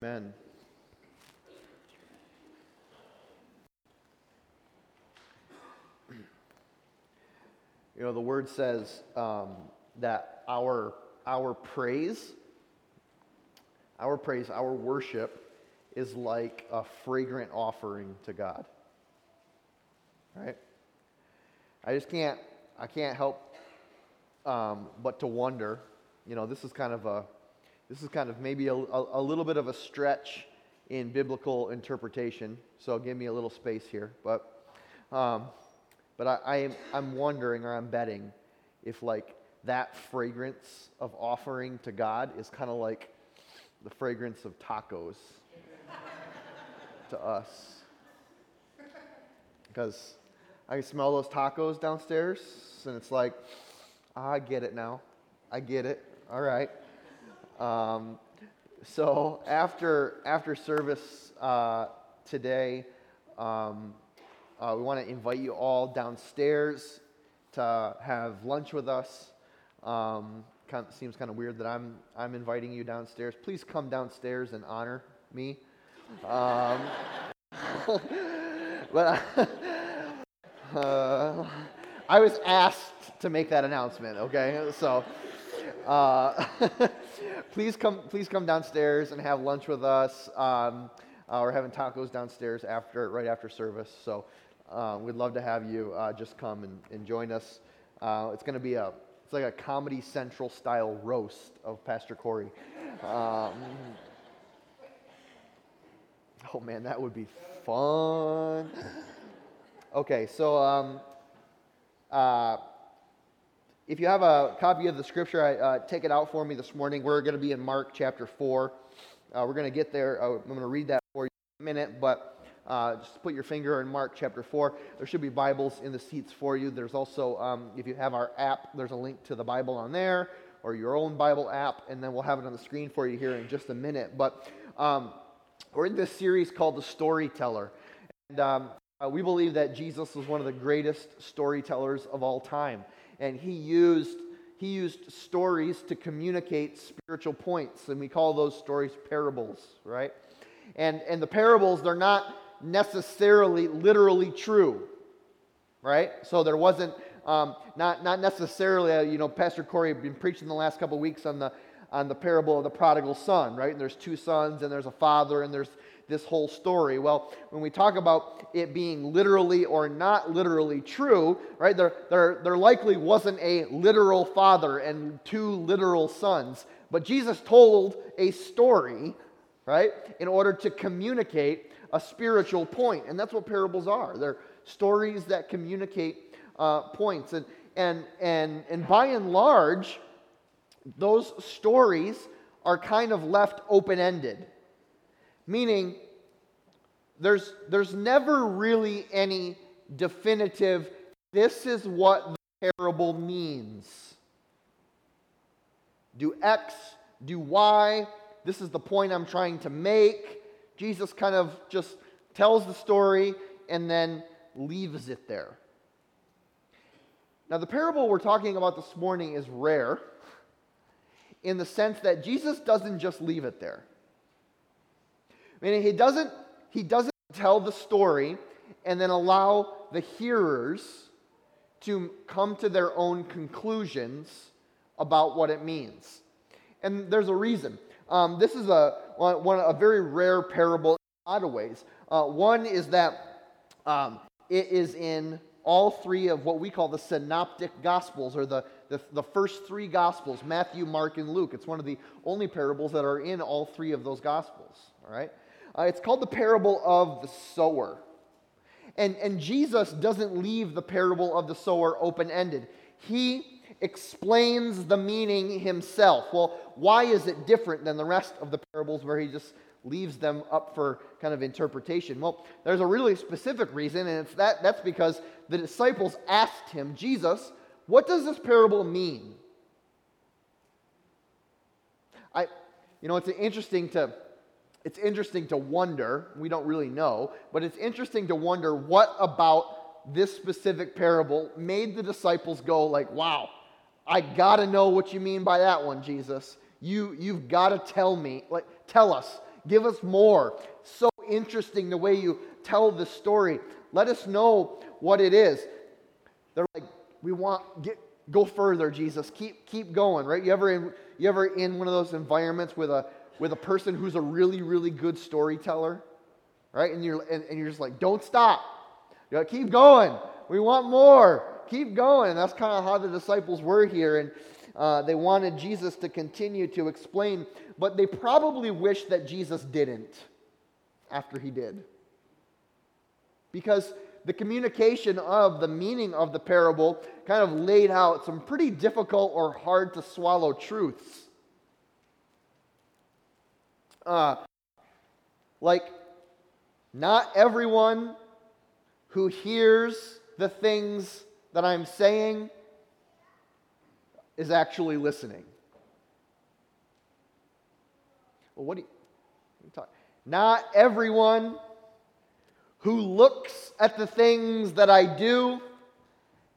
Amen. You know, the word says um, that our, our praise, our praise, our worship is like a fragrant offering to God. Right? I just can't, I can't help um, but to wonder, you know, this is kind of a, this is kind of maybe a, a, a little bit of a stretch in biblical interpretation, so give me a little space here. But, um, but I, I am, I'm wondering or I'm betting if like that fragrance of offering to God is kind of like the fragrance of tacos to us. Because I can smell those tacos downstairs, and it's like, I get it now. I get it. All right. Um, so after after service uh, today, um, uh, we want to invite you all downstairs to have lunch with us. Um, kind of, seems kind of weird that I'm I'm inviting you downstairs. Please come downstairs and honor me. Um, but uh, I was asked to make that announcement. Okay, so. Uh, please come, please come downstairs and have lunch with us. Um, uh, we're having tacos downstairs after, right after service. So uh, we'd love to have you uh, just come and, and join us. Uh, it's going to be a, it's like a Comedy Central style roast of Pastor Corey. Um, oh man, that would be fun. Okay, so um, uh, if you have a copy of the scripture, I, uh, take it out for me this morning. We're going to be in Mark chapter 4. Uh, we're going to get there. Uh, I'm going to read that for you in a minute, but uh, just put your finger in Mark chapter 4. There should be Bibles in the seats for you. There's also, um, if you have our app, there's a link to the Bible on there or your own Bible app, and then we'll have it on the screen for you here in just a minute. But um, we're in this series called The Storyteller. And um, uh, we believe that Jesus was one of the greatest storytellers of all time and he used he used stories to communicate spiritual points and we call those stories parables right? And and the parables they're not necessarily literally true right? So there wasn't um, not not necessarily uh, you know pastor corey had been preaching the last couple weeks on the on the parable of the prodigal son right? And there's two sons and there's a father and there's this whole story? Well, when we talk about it being literally or not literally true, right, there, there, there likely wasn't a literal father and two literal sons. But Jesus told a story, right, in order to communicate a spiritual point. And that's what parables are. They're stories that communicate uh, points. And, and, and, and by and large, those stories are kind of left open ended. Meaning, there's, there's never really any definitive, this is what the parable means. Do X, do Y, this is the point I'm trying to make. Jesus kind of just tells the story and then leaves it there. Now, the parable we're talking about this morning is rare in the sense that Jesus doesn't just leave it there. Meaning he doesn't, he doesn't tell the story and then allow the hearers to come to their own conclusions about what it means. And there's a reason. Um, this is a, one, a very rare parable in a lot of ways. Uh, one is that um, it is in all three of what we call the synoptic gospels or the, the, the, first three gospels matthew mark and luke it's one of the only parables that are in all three of those gospels all right uh, it's called the parable of the sower. And, and Jesus doesn't leave the parable of the sower open ended. He explains the meaning himself. Well, why is it different than the rest of the parables where he just leaves them up for kind of interpretation? Well, there's a really specific reason, and it's that that's because the disciples asked him, Jesus, what does this parable mean? I, you know, it's interesting to it's interesting to wonder, we don't really know, but it's interesting to wonder what about this specific parable made the disciples go like, wow, I got to know what you mean by that one, Jesus. You, you've got to tell me, like, tell us. Give us more. So interesting the way you tell the story. Let us know what it is. They're like, we want get go further, Jesus. Keep keep going, right? You ever in you ever in one of those environments with a with a person who's a really really good storyteller, right? And you're and, and you're just like, don't stop. You know, keep going. We want more. Keep going. And that's kind of how the disciples were here, and uh, they wanted Jesus to continue to explain, but they probably wished that Jesus didn't after he did, because the communication of the meaning of the parable kind of laid out some pretty difficult or hard to swallow truths. Uh, like, not everyone who hears the things that I'm saying is actually listening. Well, what do you, you talk? Not everyone who looks at the things that I do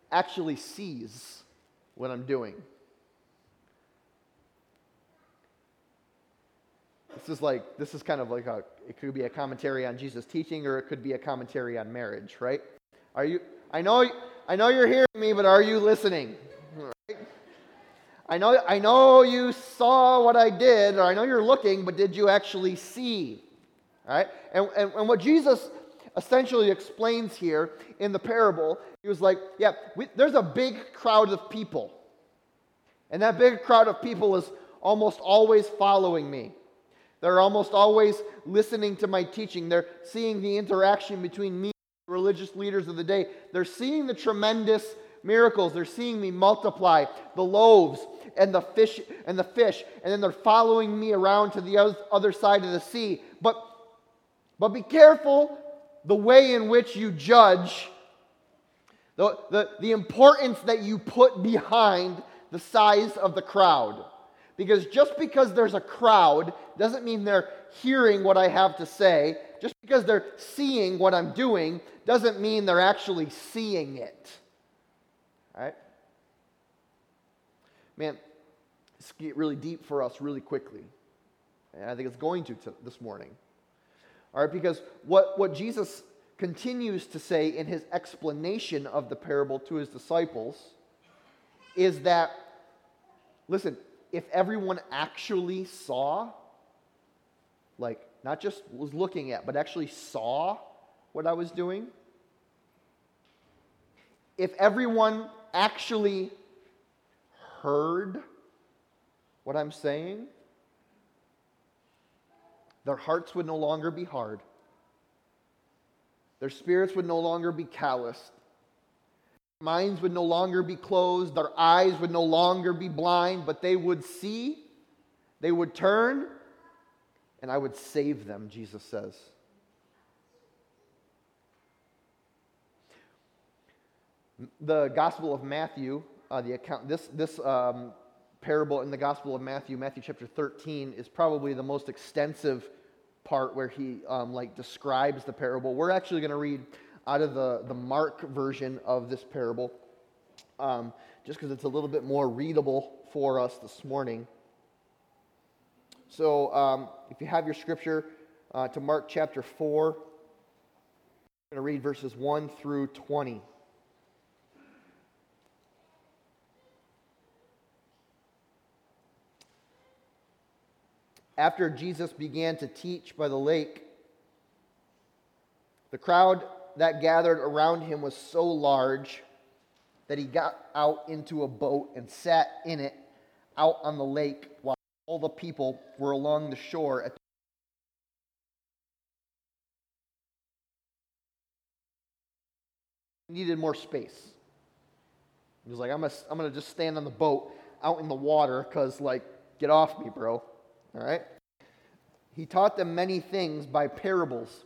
actually sees what I'm doing. This is like this is kind of like a it could be a commentary on Jesus teaching or it could be a commentary on marriage, right? Are you I know I know you're hearing me, but are you listening? Right? I know I know you saw what I did, or I know you're looking, but did you actually see? Right? And, and, and what Jesus essentially explains here in the parable. He was like, Yeah, we, there's a big crowd of people. And that big crowd of people is almost always following me. They're almost always listening to my teaching. They're seeing the interaction between me and the religious leaders of the day. They're seeing the tremendous miracles. They're seeing me multiply the loaves and the fish and the fish, and then they're following me around to the other side of the sea. But but be careful the way in which you judge, the, the, the importance that you put behind the size of the crowd. Because just because there's a crowd doesn't mean they're hearing what I have to say. Just because they're seeing what I'm doing doesn't mean they're actually seeing it. All right? Man, this get really deep for us really quickly. And I think it's going to this morning. All right, because what, what Jesus continues to say in his explanation of the parable to his disciples is that, listen, if everyone actually saw, like not just was looking at, but actually saw what I was doing, if everyone actually heard what I'm saying, their hearts would no longer be hard. Their spirits would no longer be calloused. Minds would no longer be closed. Their eyes would no longer be blind, but they would see, they would turn, and I would save them, Jesus says. The Gospel of Matthew, uh, the account, this, this um, parable in the Gospel of Matthew, Matthew chapter 13, is probably the most extensive part where he um, like describes the parable. We're actually going to read out of the, the Mark version of this parable, um, just because it's a little bit more readable for us this morning. So um, if you have your scripture uh, to Mark chapter 4, I'm going to read verses 1 through 20. after Jesus began to teach by the lake, the crowd that gathered around him was so large that he got out into a boat and sat in it out on the lake while all the people were along the shore at needed more space. He was like, I'm gonna, I'm gonna just stand on the boat out in the water because, like, get off me, bro. All right? He taught them many things by parables,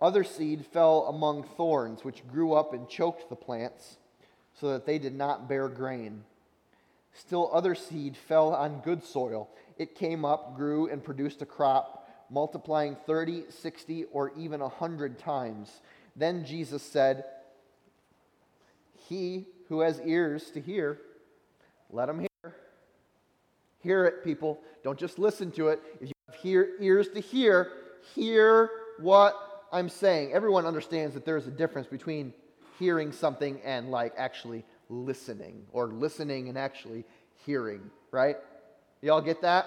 Other seed fell among thorns, which grew up and choked the plants, so that they did not bear grain. Still, other seed fell on good soil. It came up, grew, and produced a crop, multiplying 30, 60, or even a 100 times. Then Jesus said, He who has ears to hear, let him hear. Hear it, people. Don't just listen to it. If you have ears to hear, hear what I'm saying. Everyone understands that there's a difference between hearing something and like actually listening or listening and actually hearing, right? Y'all get that?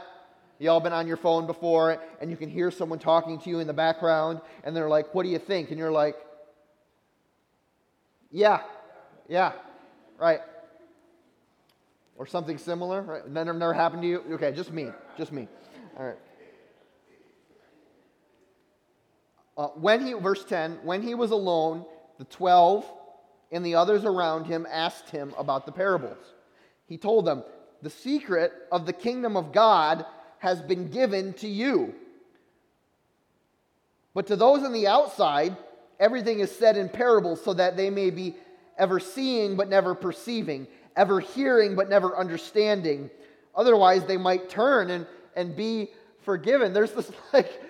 Y'all been on your phone before and you can hear someone talking to you in the background and they're like, What do you think? And you're like, Yeah, yeah, right. Or something similar, right? Never, never happened to you? Okay, just me, just me. All right. Uh, when he, verse 10, when he was alone, the 12 and the others around him asked him about the parables. He told them, The secret of the kingdom of God has been given to you. But to those on the outside, everything is said in parables so that they may be ever seeing but never perceiving, ever hearing but never understanding. Otherwise, they might turn and, and be forgiven. There's this like,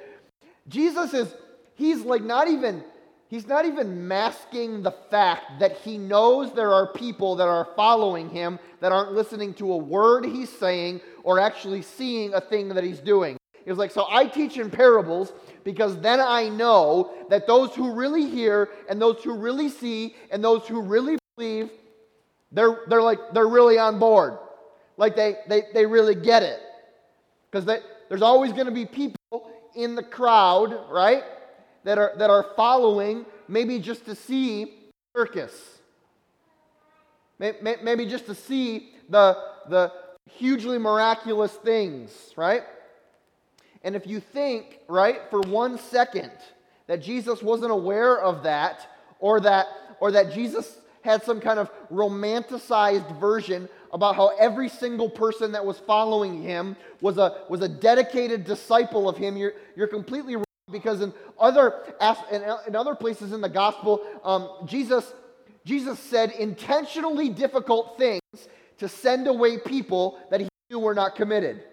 Jesus is, he's like not even He's not even masking the fact that he knows there are people that are following him that aren't listening to a word he's saying or actually seeing a thing that he's doing. He was like, So I teach in parables because then I know that those who really hear and those who really see and those who really believe, they're, they're like, they're really on board. Like they, they, they really get it. Because there's always going to be people in the crowd, right? That are, that are following, maybe just to see circus. Maybe just to see the, the hugely miraculous things, right? And if you think, right, for one second that Jesus wasn't aware of that, or that, or that Jesus had some kind of romanticized version about how every single person that was following him was a, was a dedicated disciple of him, you're, you're completely because in other, in other places in the gospel, um, Jesus, Jesus said intentionally difficult things to send away people that he knew were not committed.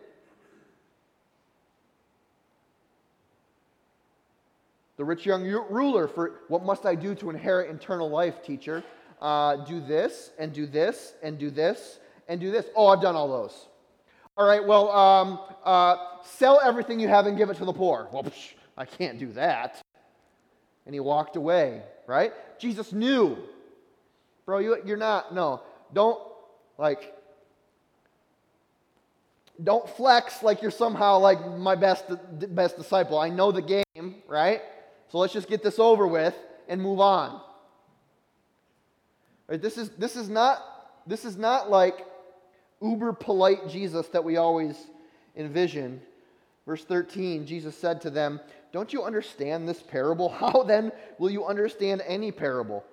The rich young ruler, for what must I do to inherit eternal life, teacher? Uh, do this, and do this, and do this, and do this. Oh, I've done all those. All right, well, um, uh, sell everything you have and give it to the poor. Well, psh, I can't do that. And he walked away, right? Jesus knew. Bro, you, you're not, no. Don't, like, don't flex like you're somehow like my best, best disciple. I know the game, right? So let's just get this over with and move on. Right, this, is, this, is not, this is not like uber polite Jesus that we always envision. Verse 13, Jesus said to them, Don't you understand this parable? How then will you understand any parable?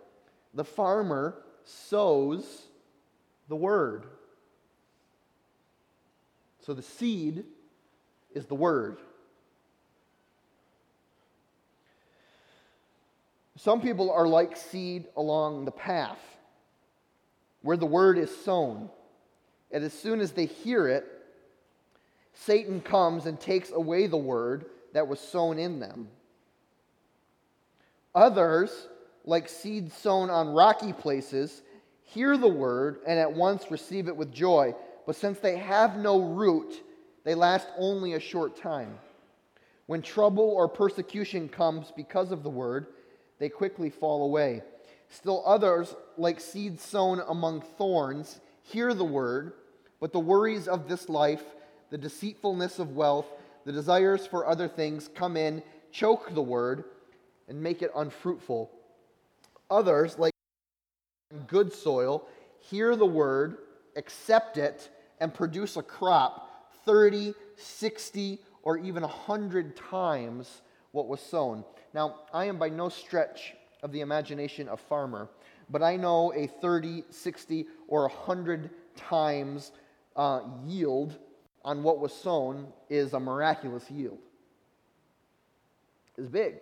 The farmer sows the word. So the seed is the word. Some people are like seed along the path where the word is sown. And as soon as they hear it, Satan comes and takes away the word that was sown in them. Others, like seed sown on rocky places, hear the word and at once receive it with joy. But since they have no root, they last only a short time. When trouble or persecution comes because of the word, they quickly fall away. Still others, like seed sown among thorns, hear the word, but the worries of this life the deceitfulness of wealth, the desires for other things come in, choke the word, and make it unfruitful. Others, like good soil, hear the word, accept it, and produce a crop 30, 60, or even 100 times what was sown. Now, I am by no stretch of the imagination a farmer, but I know a 30, 60, or 100 times uh, yield on what was sown is a miraculous yield. It's big.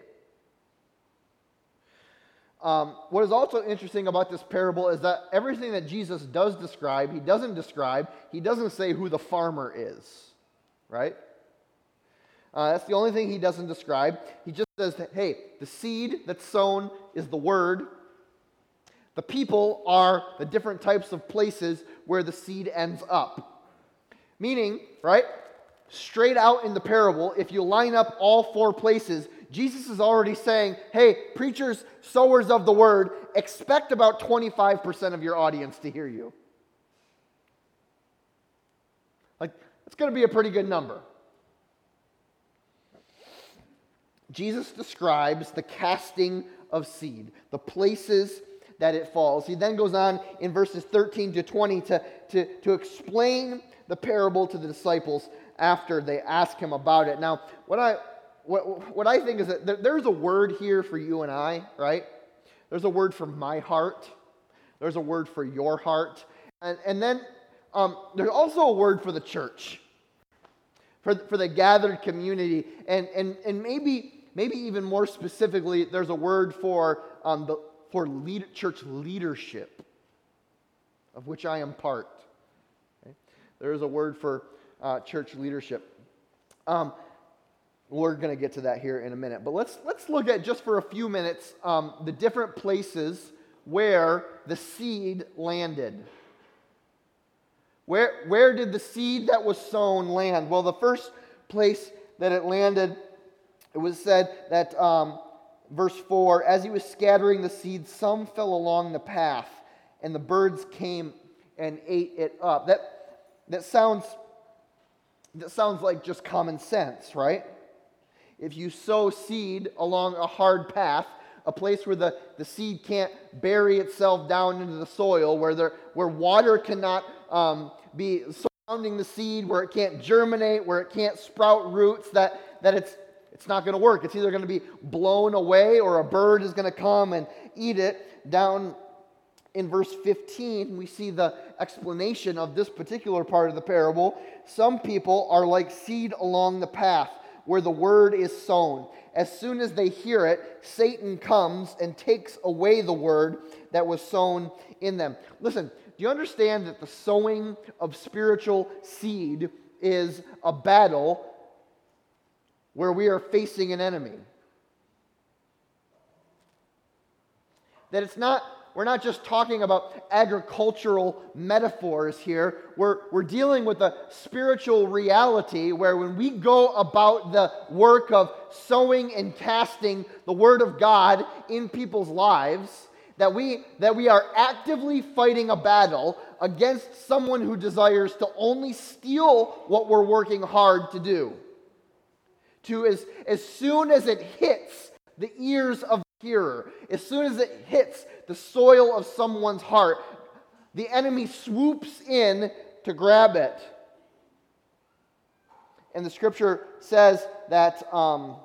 Um, what is also interesting about this parable is that everything that Jesus does describe, he doesn't describe, he doesn't say who the farmer is, right? Uh, that's the only thing he doesn't describe. He just says hey, the seed that's sown is the word. The people are the different types of places where the seed ends up. Meaning, right, straight out in the parable, if you line up all four places, Jesus is already saying, hey, preachers, sowers of the word, expect about 25% of your audience to hear you. Like, it's going to be a pretty good number. Jesus describes the casting of seed, the places that it falls. He then goes on in verses 13 to 20 to, to, to explain the parable to the disciples after they ask him about it. Now, what I, what, what I think is that there, there's a word here for you and I, right? There's a word for my heart, there's a word for your heart, and, and then um, there's also a word for the church. For, for the gathered community, and, and, and maybe maybe even more specifically, there's a word for, um, the, for lead, church leadership, of which I am part. There is a word for uh, church leadership. Um, we're going to get to that here in a minute. But let's, let's look at just for a few minutes um, the different places where the seed landed. Where, where did the seed that was sown land? Well, the first place that it landed it was said that, um, verse 4, as he was scattering the seed, some fell along the path, and the birds came and ate it up. That, that, sounds, that sounds like just common sense, right? If you sow seed along a hard path, a place where the, the seed can't bury itself down into the soil, where, there, where water cannot um, be surrounding the seed, where it can't germinate, where it can't sprout roots, that, that it's, it's not going to work. It's either going to be blown away or a bird is going to come and eat it. Down in verse 15, we see the explanation of this particular part of the parable. Some people are like seed along the path where the word is sown. As soon as they hear it, Satan comes and takes away the word that was sown in them. Listen, do you understand that the sowing of spiritual seed is a battle where we are facing an enemy. That it's not, we're not just talking about agricultural metaphors here. We're, we're dealing with a spiritual reality where when we go about the work of sowing and casting the Word of God in people's lives, that we, that we are actively fighting a battle against someone who desires to only steal what we're working hard to do to as, as soon as it hits the ears of the hearer, as soon as it hits the soil of someone's heart, the enemy swoops in to grab it. And the scripture says that um,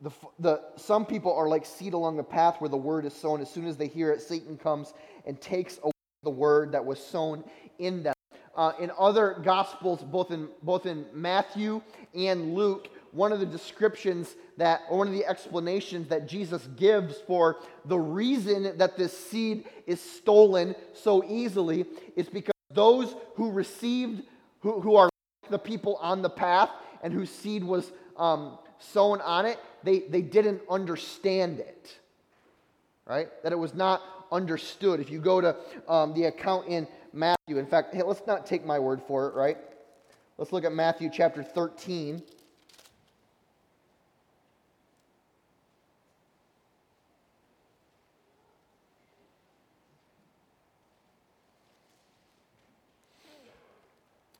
the, the, some people are like seed along the path where the word is sown. As soon as they hear it, Satan comes and takes away the word that was sown in them. Uh, in other gospels, both in, both in Matthew and Luke, one of the descriptions that, or one of the explanations that Jesus gives for the reason that this seed is stolen so easily is because those who received, who, who are the people on the path and whose seed was um, sown on it, they, they didn't understand it. Right? That it was not understood. If you go to um, the account in Matthew. In fact, hey, let's not take my word for it, right? Let's look at Matthew chapter 13.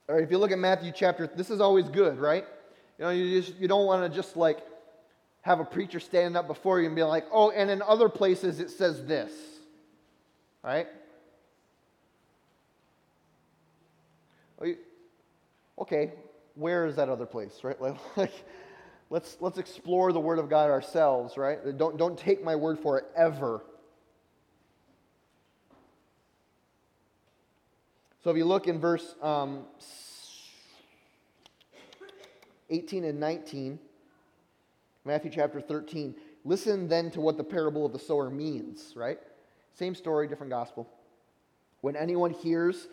Right, if you look at Matthew chapter, this is always good, right? You know, you just you don't want to just like have a preacher standing up before you and be like, "Oh, and in other places it says this." Right? okay, where is that other place, right? Like, let's, let's explore the Word of God ourselves, right? Don't, don't take my word for it ever. So if you look in verse um, 18 and 19, Matthew chapter 13. Listen then to what the parable of the sower means, right? Same story, different gospel. When anyone hears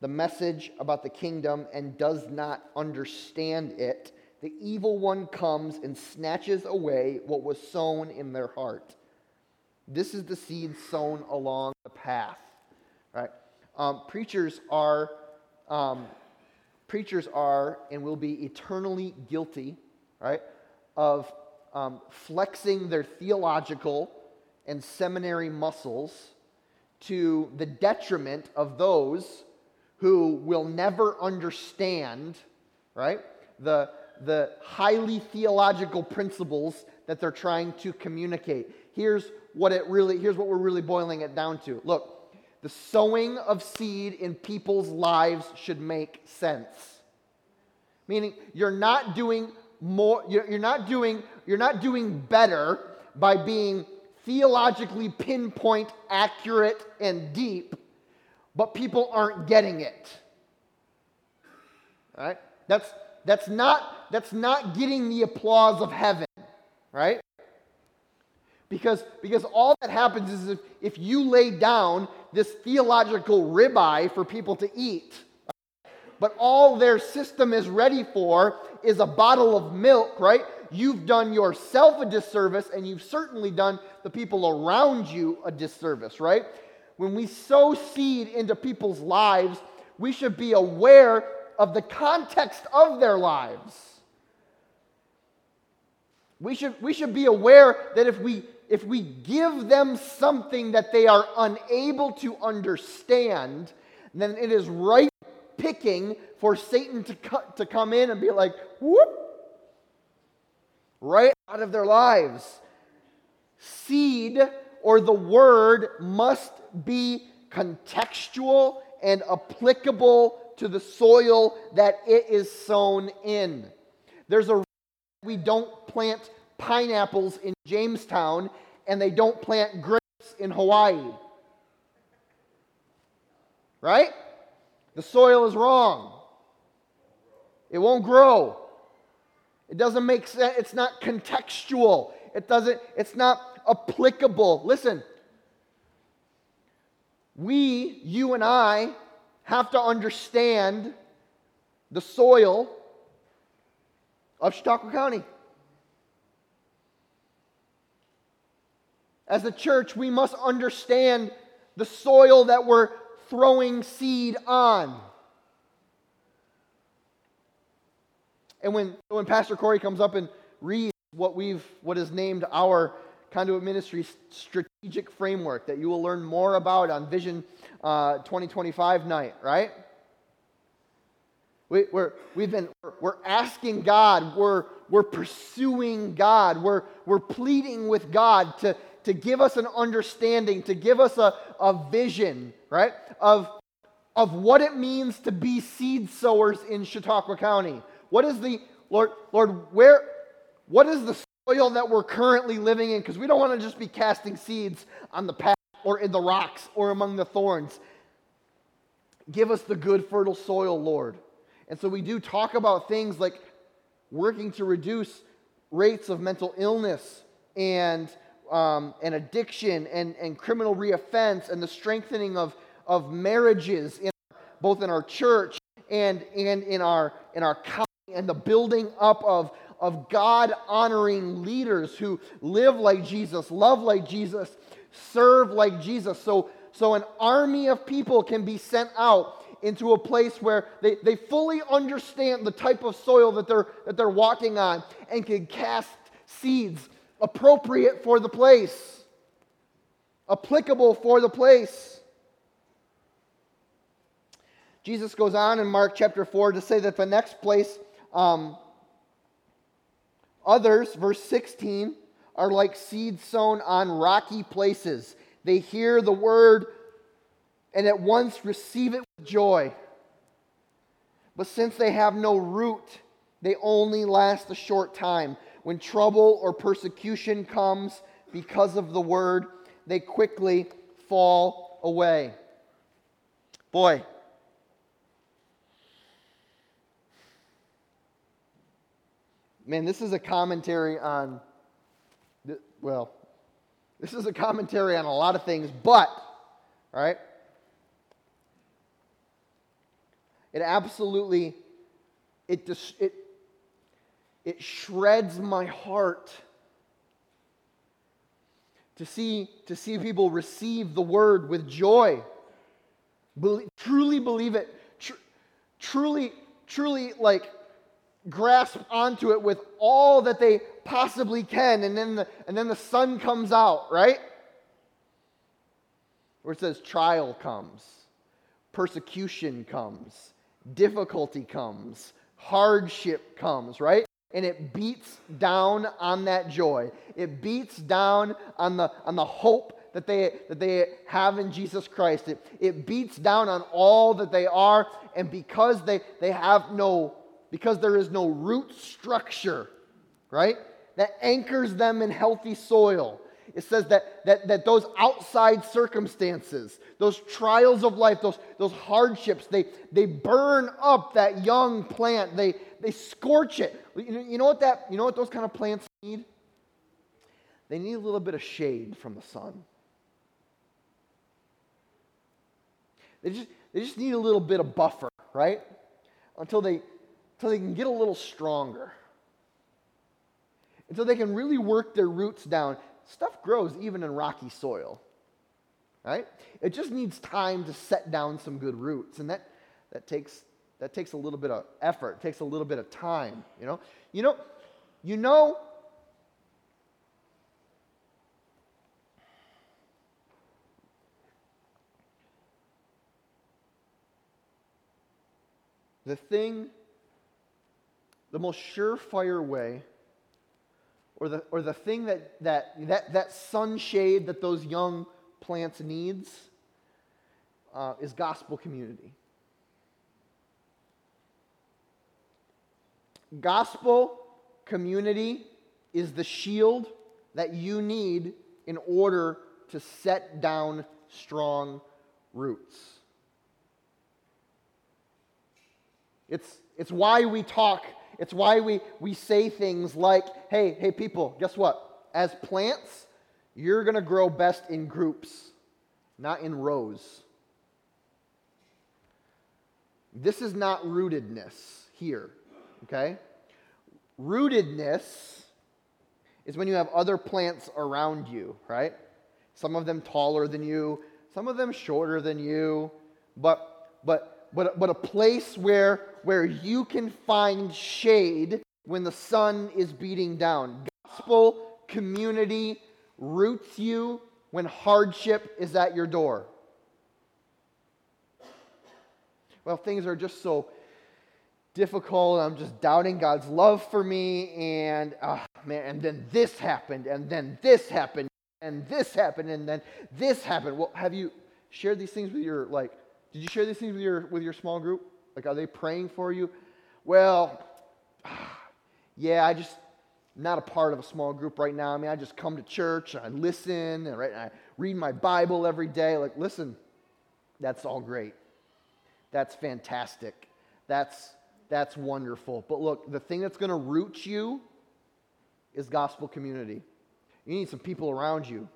the message about the kingdom and does not understand it, the evil one comes and snatches away what was sown in their heart. This is the seed sown along the path, right? Um, preachers are, um, preachers are and will be eternally guilty, right, of um, flexing their theological and seminary muscles to the detriment of those who will never understand, right, the, the highly theological principles that they're trying to communicate. Here's what it really here's what we're really boiling it down to. Look, the sowing of seed in people's lives should make sense. Meaning you're not doing more you're, not doing you're not doing better by being theologically pinpoint accurate and deep but people aren't getting it. Right? That's that's not that's not getting the applause of heaven, right? Because because all that happens is if, if you lay down this theological ribeye for people to eat, but all their system is ready for is a bottle of milk, right? You've done yourself a disservice, and you've certainly done the people around you a disservice, right? when we sow seed into people's lives, we should be aware of the context of their lives. We should, we should be aware that if we, if we give them something that they are unable to understand, then it is right picking for Satan to, cut, to come in and be like, whoop, right out of their lives. Seed or the word must be contextual and applicable to the soil that it is sown in. There's a we don't plant pineapples in Jamestown and they don't plant grapes in Hawaii. Right? The soil is wrong. It won't grow. It doesn't make sense. It's not contextual. It doesn't, it's not applicable. Listen, we, you and I, have to understand the soil of Chautauqua County. As a church, we must understand the soil that we're throwing seed on. And when, when Pastor Corey comes up and reads what we've what is named our Conduit Ministry strategic framework that you will learn more about on Vision uh, 2025 night, right? We, we're, we've been, we're asking God, we're, we're pursuing God, we're, we're pleading with God to, to give us an understanding, to give us a, a vision, right, of, of what it means to be seed sowers in Chautauqua County. What is the, Lord, Lord, where, what is the soil that we're currently living in because we don't want to just be casting seeds on the path or in the rocks or among the thorns. Give us the good, fertile soil, Lord. And so we do talk about things like working to reduce rates of mental illness and, um, and addiction and, and criminal reoffense and the strengthening of, of marriages in, both in our church and, and in, our, in our county and the building up of, of God honoring leaders who live like Jesus, love like Jesus, serve like Jesus. So, so an army of people can be sent out into a place where they, they fully understand the type of soil that they're, that they're walking on and can cast seeds appropriate for the place, applicable for the place. Jesus goes on in Mark chapter 4 to say that the next place um, Others, verse 16, are like seed sown on rocky places. They hear the word and at once receive it with joy. But since they have no root, they only last a short time. When trouble or persecution comes because of the word, they quickly fall away. Boy, man, this is a commentary on, well, this is a commentary on a lot of things, but, right, it absolutely, it, it, it shreds my heart to see, to see people receive the word with joy. Truly believe it. Tr- truly, truly, like, grasp onto it with all that they possibly can, and then the, and then the sun comes out, right? Where it says trial comes, persecution comes, difficulty comes, hardship comes, right? And it beats down on that joy. It beats down on the, on the hope that they, that they have in Jesus Christ. It, it beats down on all that they are. And because they, they have no because there is no root structure, right? That anchors them in healthy soil. It says that, that, that those outside circumstances, those trials of life, those, those hardships, they, they burn up that young plant. They, they scorch it. You know, what that, you know what those kind of plants need? They need a little bit of shade from the sun. They just, they just need a little bit of buffer, right? Until they, until they can get a little stronger, until they can really work their roots down. Stuff grows even in rocky soil, right? It just needs time to set down some good roots, and that, that, takes, that takes a little bit of effort, it takes a little bit of time, you know? You know, you know the thing the most surefire way, or the, or the thing that, that, that, that sunshade that those young plants needs, uh, is gospel community. Gospel community is the shield that you need in order to set down strong roots. It's, it's why we talk it's why we, we say things like, hey, hey, people, guess what? As plants, you're going to grow best in groups, not in rows. This is not rootedness here, okay? Rootedness is when you have other plants around you, right? Some of them taller than you, some of them shorter than you, but but but, but a place where, where you can find shade when the sun is beating down. Gospel community roots you when hardship is at your door. Well, things are just so difficult. I'm just doubting God's love for me, and oh, man, and then this happened, and then this happened, and this happened, and then this happened. Well, have you shared these things with your like did you share these things with your, with your small group? Like, are they praying for you? Well, yeah, I just, not a part of a small group right now. I mean, I just come to church and I listen and, right, and I read my Bible every day. Like, listen, that's all great. That's fantastic. That's, that's wonderful. But look, the thing that's going to root you is gospel community. You need some people around you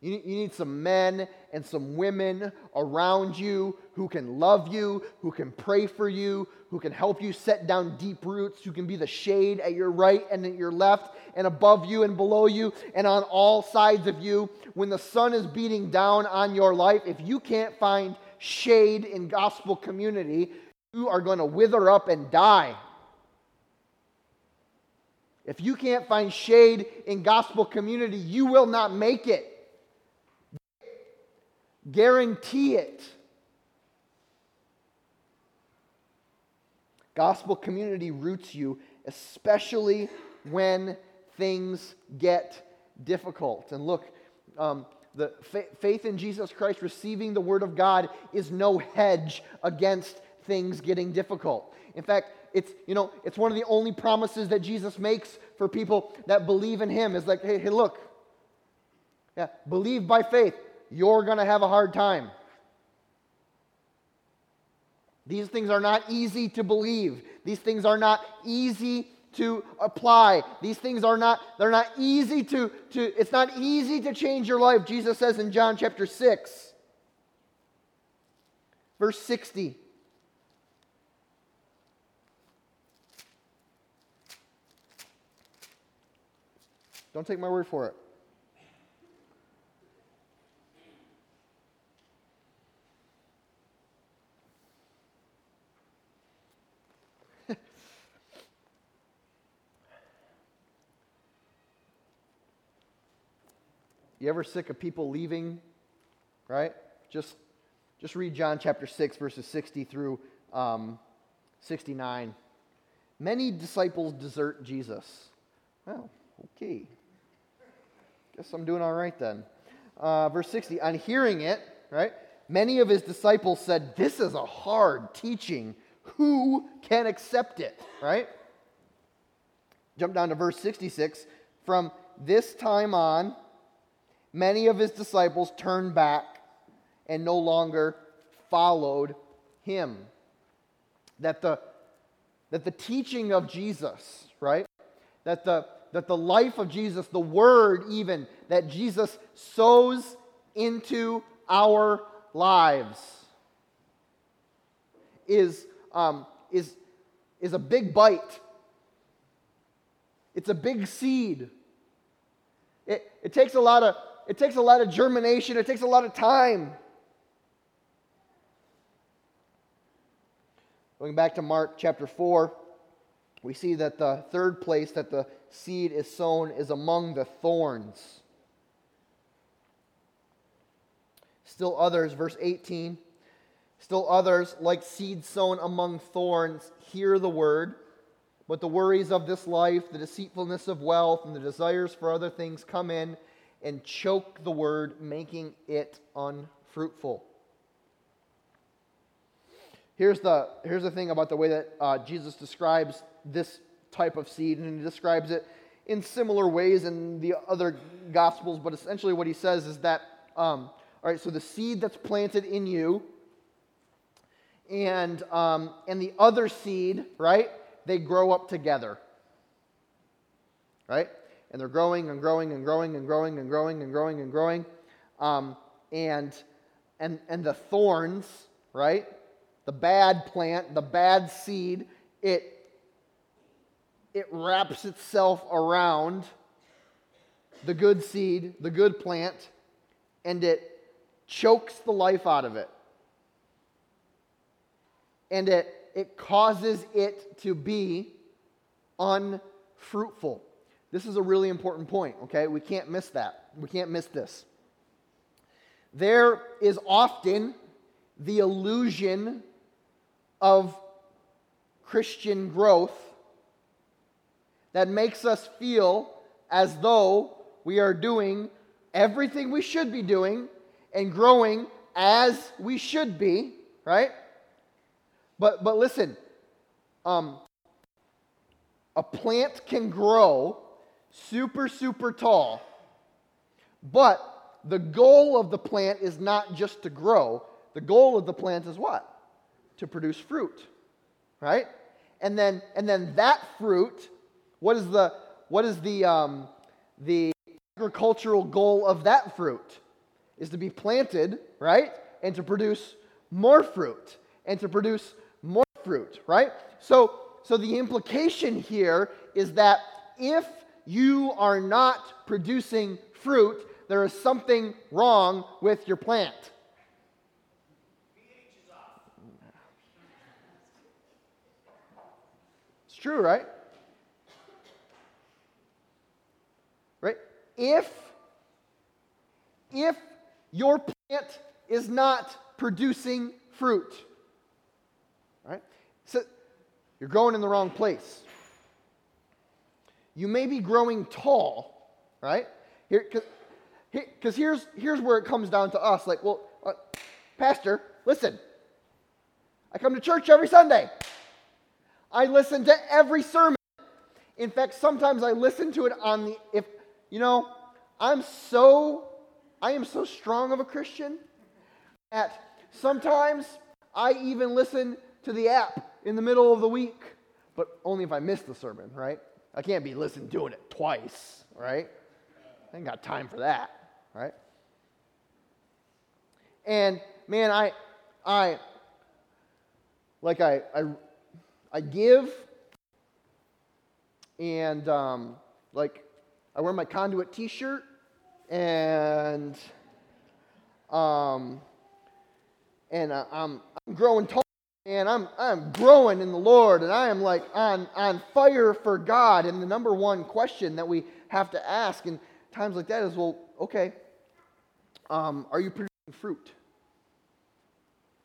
you need, you need some men and some women around you who can love you, who can pray for you, who can help you set down deep roots, who can be the shade at your right and at your left, and above you and below you, and on all sides of you. When the sun is beating down on your life, if you can't find shade in gospel community, you are going to wither up and die. If you can't find shade in gospel community, you will not make it. Guarantee it. Gospel community roots you, especially when things get difficult. And look, um, the fa- faith in Jesus Christ, receiving the Word of God, is no hedge against things getting difficult. In fact, it's you know it's one of the only promises that Jesus makes for people that believe in Him. Is like, hey, hey, look, yeah, believe by faith you're to have a hard time. These things are not easy to believe. These things are not easy to apply. These things are not, they're not easy to, to, it's not easy to change your life. Jesus says in John chapter 6, verse 60. Don't take my word for it. You ever sick of people leaving? Right? Just, just read John chapter 6, verses 60 through um, 69. Many disciples desert Jesus. Well, okay. Guess I'm doing all right then. Uh, verse 60 On hearing it, right, many of his disciples said, This is a hard teaching. Who can accept it? Right? Jump down to verse 66. From this time on, many of his disciples turned back and no longer followed him. That the, that the teaching of Jesus, right? That the, that the life of Jesus, the word even that Jesus sows into our lives, is, um, is, is a big bite. It's a big seed. It, it takes a lot of it takes a lot of germination, it takes a lot of time. Going back to Mark chapter 4, we see that the third place that the seed is sown is among the thorns. Still others, verse 18, still others, like seed sown among thorns, hear the word, but the worries of this life, the deceitfulness of wealth, and the desires for other things come in and choke the word, making it unfruitful. Here's the, here's the thing about the way that uh, Jesus describes this type of seed, and he describes it in similar ways in the other gospels, but essentially what he says is that, um, all right, so the seed that's planted in you and, um, and the other seed, right, they grow up together. Right? and they're growing and growing and growing and growing and growing and growing and growing. Um, and, and, and the thorns, right? The bad plant, the bad seed, it, it wraps itself around the good seed, the good plant, and it chokes the life out of it. And it, it causes it to be unfruitful. This is a really important point, okay? We can't miss that. We can't miss this. There is often the illusion of Christian growth that makes us feel as though we are doing everything we should be doing and growing as we should be, right? But, but listen, um, a plant can grow super, super tall. But the goal of the plant is not just to grow. The goal of the plant is what? To produce fruit. Right? And then, and then that fruit, what is the, what is the, um, the agricultural goal of that fruit? Is to be planted, right? And to produce more fruit. And to produce more fruit, right? So, so the implication here is that if you are not producing fruit, there is something wrong with your plant. It's true, right? Right? If if your plant is not producing fruit, right? So you're going in the wrong place you may be growing tall, right? Here, because here's, here's where it comes down to us. Like, well, uh, Pastor, listen, I come to church every Sunday. I listen to every sermon. In fact, sometimes I listen to it on the, if, you know, I'm so, I am so strong of a Christian that sometimes I even listen to the app in the middle of the week, but only if I miss the sermon, right? I can't be listening doing it twice, right? I ain't got time for that, right? And man, I, I, like I, I, I give, and um, like I wear my conduit T-shirt, and um, and I, I'm, I'm growing tall, and I'm I'm growing in the Lord, and I am like on on fire for God. And the number one question that we have to ask in times like that is, well, okay, um, are you producing fruit?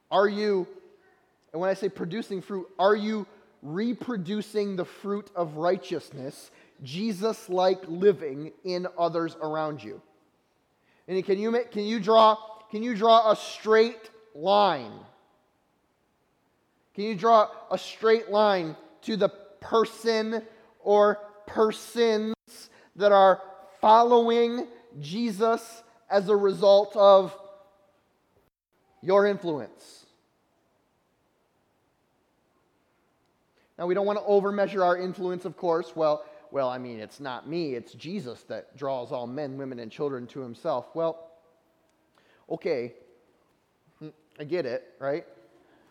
Are you, and when I say producing fruit, are you reproducing the fruit of righteousness, Jesus like living in others around you? And can you, can you draw can you draw a straight line? Can you draw a straight line to the person or persons that are following Jesus as a result of your influence? Now, we don't want to overmeasure our influence, of course. Well, well, I mean, it's not me, it's Jesus that draws all men, women, and children to himself. Well, okay, hmm, I get it, right?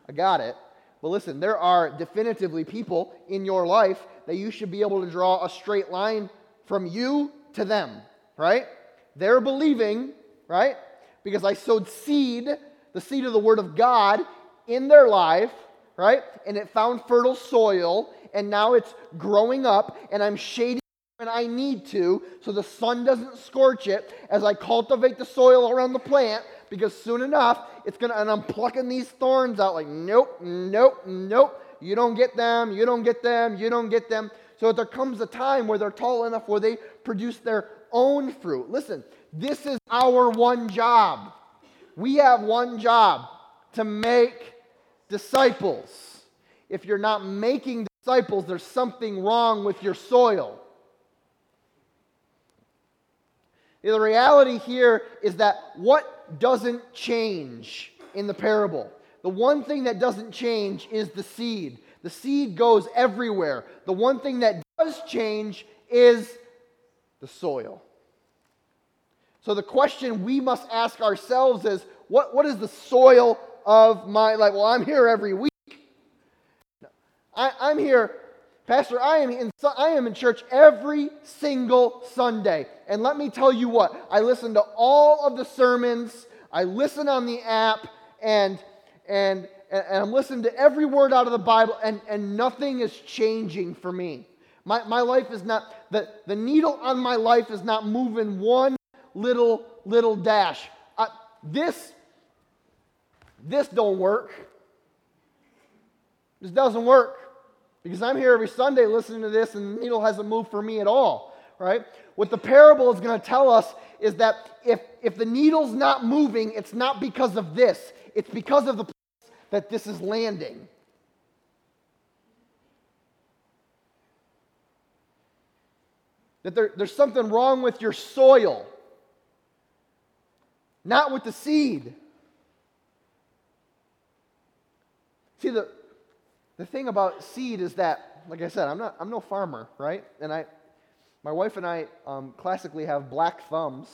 I got it. But listen, there are definitively people in your life that you should be able to draw a straight line from you to them, right? They're believing, right? Because I sowed seed, the seed of the Word of God, in their life, right? And it found fertile soil, and now it's growing up, and I'm shading when I need to so the sun doesn't scorch it as I cultivate the soil around the plant because soon enough it's going to, and I'm plucking these thorns out like, nope, nope, nope. You don't get them, you don't get them, you don't get them. So there comes a time where they're tall enough where they produce their own fruit. Listen, this is our one job. We have one job to make disciples. If you're not making disciples, there's something wrong with your soil. The reality here is that what doesn't change in the parable? The one thing that doesn't change is the seed. The seed goes everywhere. The one thing that does change is the soil. So the question we must ask ourselves is what, what is the soil of my life? Well, I'm here every week. I, I'm here Pastor, I am, in, I am in church every single Sunday. And let me tell you what, I listen to all of the sermons, I listen on the app, and, and, and I'm listening to every word out of the Bible, and, and nothing is changing for me. My, my life is not, the, the needle on my life is not moving one little, little dash. Uh, this, this don't work. This doesn't work. Because I'm here every Sunday listening to this, and the needle hasn't moved for me at all, right? What the parable is going to tell us is that if, if the needle's not moving, it's not because of this, it's because of the place that this is landing. That there, there's something wrong with your soil, not with the seed. See, the, the thing about seed is that, like I said, I'm not I'm no farmer, right? And I, my wife and I um, classically have black thumbs,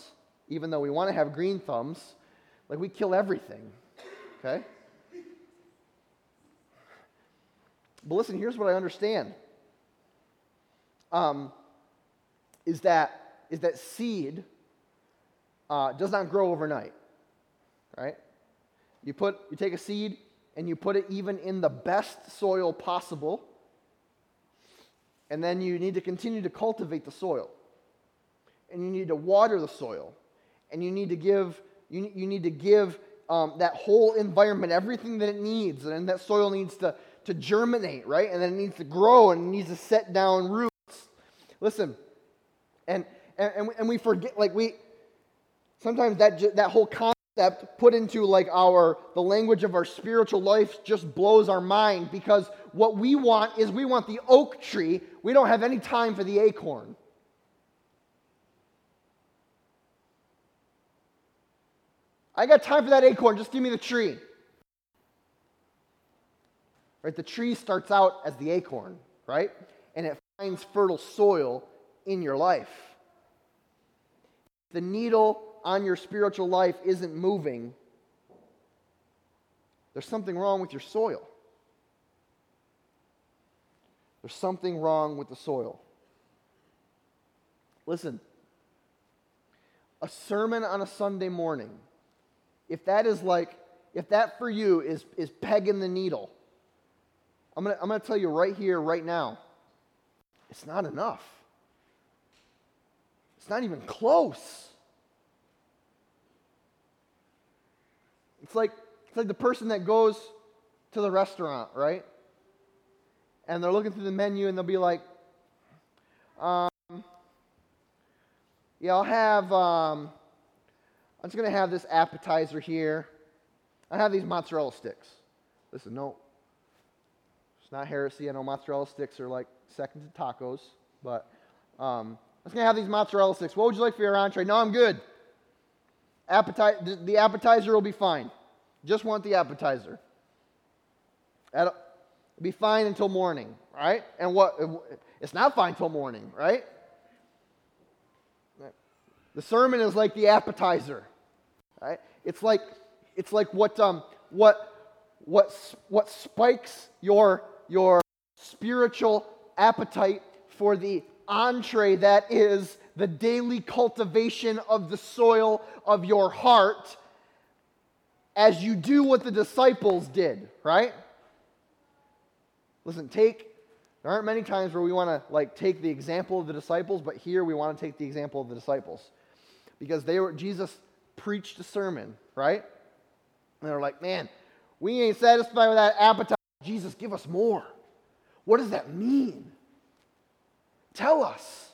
even though we want to have green thumbs. Like we kill everything, okay? But listen, here's what I understand. Um, is that is that seed uh, does not grow overnight, right? You put you take a seed, and you put it even in the best soil possible. And then you need to continue to cultivate the soil. And you need to water the soil. And you need to give, you, you need to give um, that whole environment everything that it needs. And that soil needs to, to germinate, right? And then it needs to grow and it needs to set down roots. Listen, and, and, and we forget, like, we, sometimes that, that whole concept concept put into like our the language of our spiritual life just blows our mind because what we want is we want the oak tree. We don't have any time for the acorn. I got time for that acorn, just give me the tree. Right? The tree starts out as the acorn, right? And it finds fertile soil in your life. The needle on your spiritual life isn't moving. There's something wrong with your soil. There's something wrong with the soil. Listen, a sermon on a Sunday morning, if that is like, if that for you is, is pegging the needle, I'm going to I'm going to tell you right here, right now, it's not enough. It's not even close. It's like, it's like the person that goes to the restaurant, right? And they're looking through the menu and they'll be like, um, yeah, I'll have, um, I'm just going to have this appetizer here. I have these mozzarella sticks. Listen, no, it's not heresy. I know mozzarella sticks are like second to tacos, but um, I'm just going to have these mozzarella sticks. What would you like for your entree? No, I'm good. Appeti- the appetizer will be fine. Just want the appetizer. It'll be fine until morning, right? And what? It's not fine until morning, right? The sermon is like the appetizer, right? It's like it's like what um what what what spikes your your spiritual appetite for the entree that is the daily cultivation of the soil of your heart as you do what the disciples did, right? Listen, take there aren't many times where we want to like take the example of the disciples, but here we want to take the example of the disciples. Because they were Jesus preached a sermon, right? And they're like, "Man, we ain't satisfied with that appetite. Jesus, give us more." What does that mean? Tell us.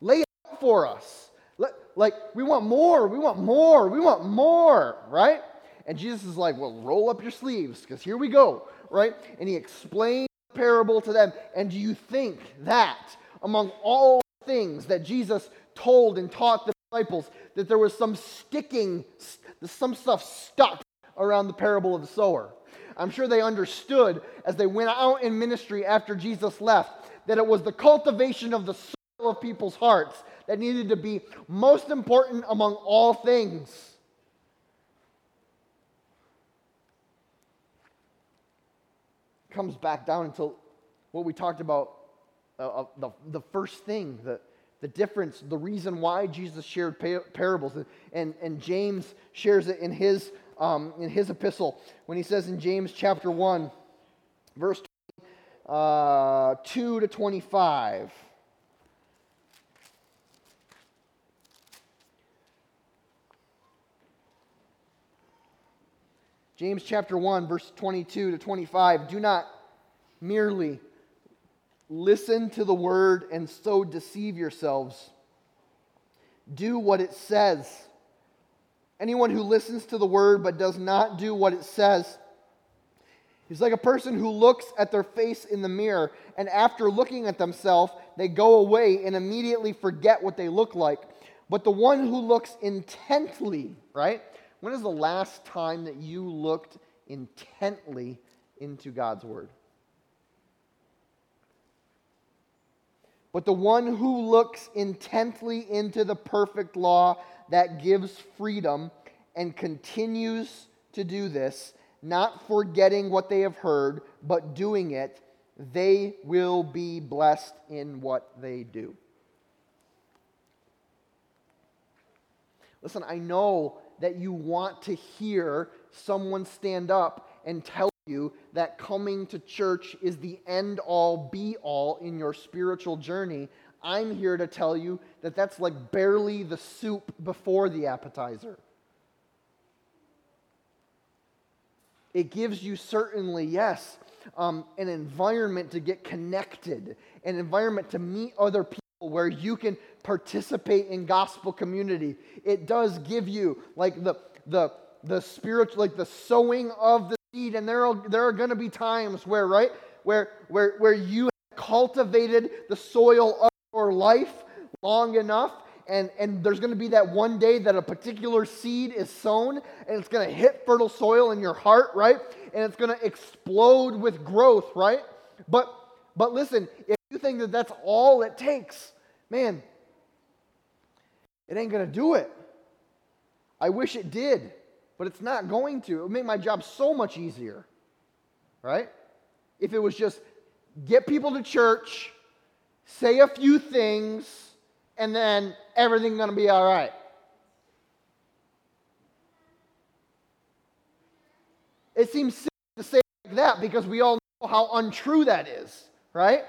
Lay it out for us. Let, like, we want more, we want more, we want more, right? And Jesus is like, well, roll up your sleeves because here we go, right? And he explained the parable to them. And do you think that among all things that Jesus told and taught the disciples, that there was some sticking, some stuff stuck around the parable of the sower? I'm sure they understood as they went out in ministry after Jesus left that it was the cultivation of the soil of people's hearts that needed to be most important among all things. Comes back down until what we talked about uh, the, the first thing, the, the difference, the reason why Jesus shared parables. And, and James shares it in his, um, in his epistle when he says in James chapter 1, verse uh, 2 to 25. James chapter 1, verse 22 to 25. Do not merely listen to the word and so deceive yourselves. Do what it says. Anyone who listens to the word but does not do what it says is like a person who looks at their face in the mirror and after looking at themselves, they go away and immediately forget what they look like. But the one who looks intently, right? When is the last time that you looked intently into God's Word? But the one who looks intently into the perfect law that gives freedom and continues to do this, not forgetting what they have heard, but doing it, they will be blessed in what they do. Listen, I know that you want to hear someone stand up and tell you that coming to church is the end all be all in your spiritual journey. I'm here to tell you that that's like barely the soup before the appetizer. It gives you certainly, yes, um, an environment to get connected, an environment to meet other people where you can participate in gospel community. It does give you like the the the spiritual like the sowing of the seed. And there are there are going to be times where right where where where you cultivated the soil of your life long enough and and there's going to be that one day that a particular seed is sown and it's going to hit fertile soil in your heart right? And it's going to explode with growth right? But but listen if think that that's all it takes, man, it ain't going to do it. I wish it did, but it's not going to. It would make my job so much easier, right? If it was just get people to church, say a few things, and then everything's going to be all right. It seems silly to say like that because we all know how untrue that is, right?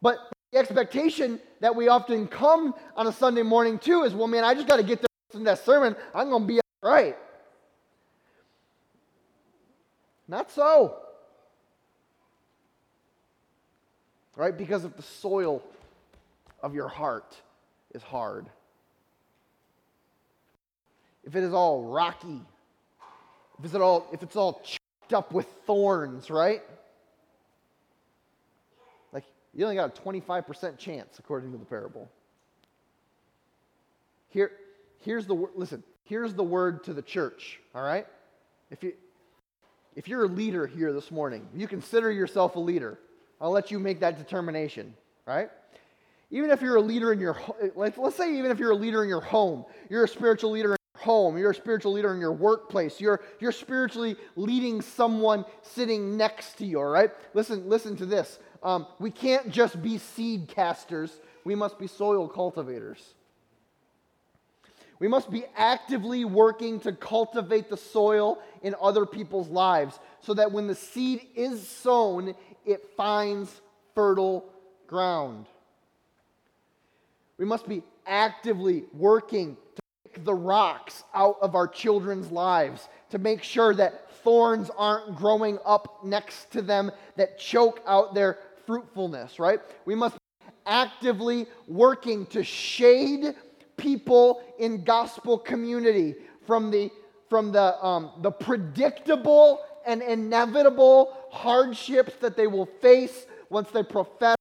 But the expectation that we often come on a Sunday morning too is, well, man, I just got to get there in that sermon. I'm going to be all right. Not so. Right? Because if the soil of your heart is hard, if it is all rocky, if it's all, if it's all chopped up with thorns, right? Like, you only got a 25% chance, according to the parable. Here, here's the word, listen, here's the word to the church, all right? If, you, if you're a leader here this morning, you consider yourself a leader. I'll let you make that determination, right? Even if you're a leader in your, home, let's say even if you're a leader in your home, you're a spiritual leader in your home, you're a spiritual leader in your workplace, you're, you're spiritually leading someone sitting next to you, all right? Listen, listen to this. Um, we can't just be seed casters, we must be soil cultivators. We must be actively working to cultivate the soil in other people's lives so that when the seed is sown, it finds fertile ground. We must be actively working to pick the rocks out of our children's lives to make sure that thorns aren't growing up next to them that choke out their fruitfulness, right? We must be actively working to shade people in gospel community from the from the um, the predictable and inevitable hardships that they will face once they profess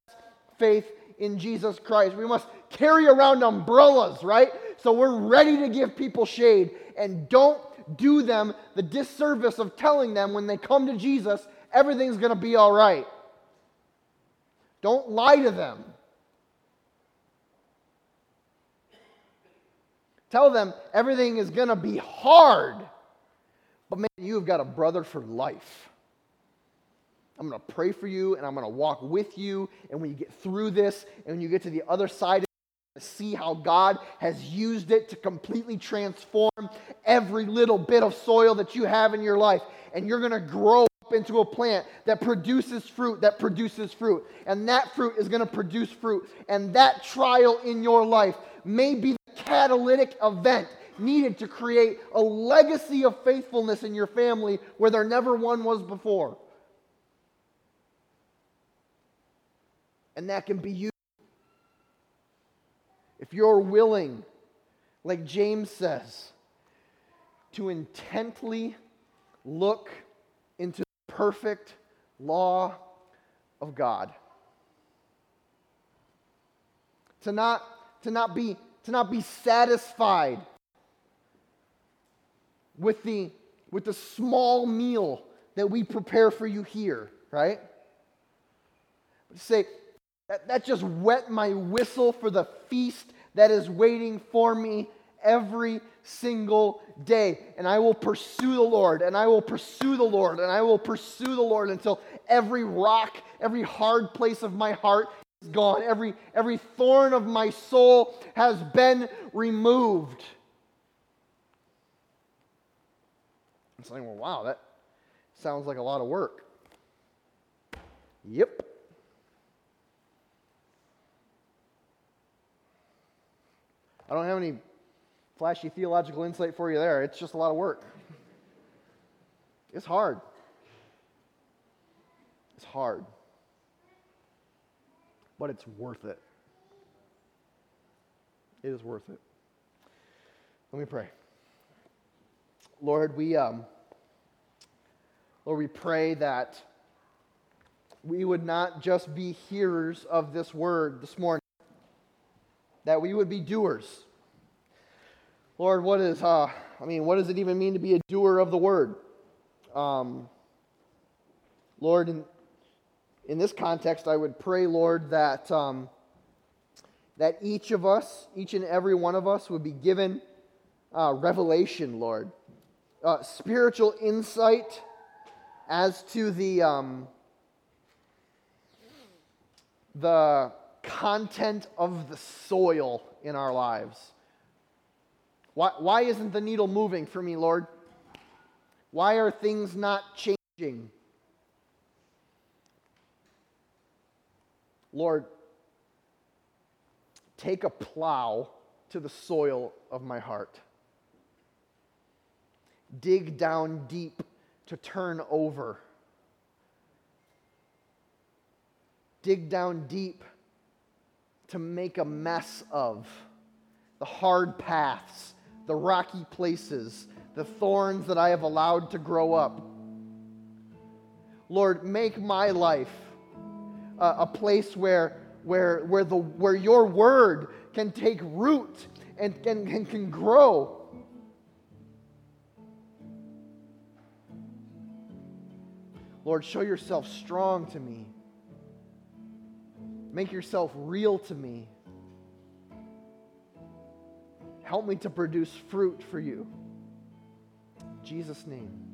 faith in Jesus Christ. We must carry around umbrellas, right? So we're ready to give people shade and don't do them the disservice of telling them when they come to Jesus, everything's going to be all right. Don't lie to them. Tell them everything is going to be hard. But man, you've got a brother for life. I'm going to pray for you and I'm going to walk with you. And when you get through this and when you get to the other side, see how God has used it to completely transform every little bit of soil that you have in your life. And you're going to grow into a plant that produces fruit, that produces fruit. And that fruit is going to produce fruit. And that trial in your life may be the catalytic event needed to create a legacy of faithfulness in your family where there never one was before. And that can be you. If you're willing, like James says, to intently look into perfect law of God. To not, to not, be, to not be satisfied with the, with the small meal that we prepare for you here, right? But say, that, that just wet my whistle for the feast that is waiting for me every single day. And I will pursue the Lord, and I will pursue the Lord, and I will pursue the Lord until every rock, every hard place of my heart is gone. Every, every thorn of my soul has been removed. I'm saying, well, wow, that sounds like a lot of work. Yep. I don't have any flashy theological insight for you there. It's just a lot of work. It's hard. It's hard. But it's worth it. It is worth it. Let me pray. Lord, we um, Lord, we pray that we would not just be hearers of this word this morning, that we would be doers. Lord, what is, uh, I mean, what does it even mean to be a doer of the word? Um, Lord, in, in this context, I would pray, Lord, that, um, that each of us, each and every one of us, would be given uh, revelation, Lord, uh, spiritual insight as to the, um, the content of the soil in our lives. Why, why isn't the needle moving for me, Lord? Why are things not changing? Lord, take a plow to the soil of my heart. Dig down deep to turn over. Dig down deep to make a mess of the hard paths, the rocky places, the thorns that I have allowed to grow up. Lord, make my life a, a place where, where, where, the, where your word can take root and, and, and can grow. Lord, show yourself strong to me. Make yourself real to me. Help me to produce fruit for you. In Jesus' name.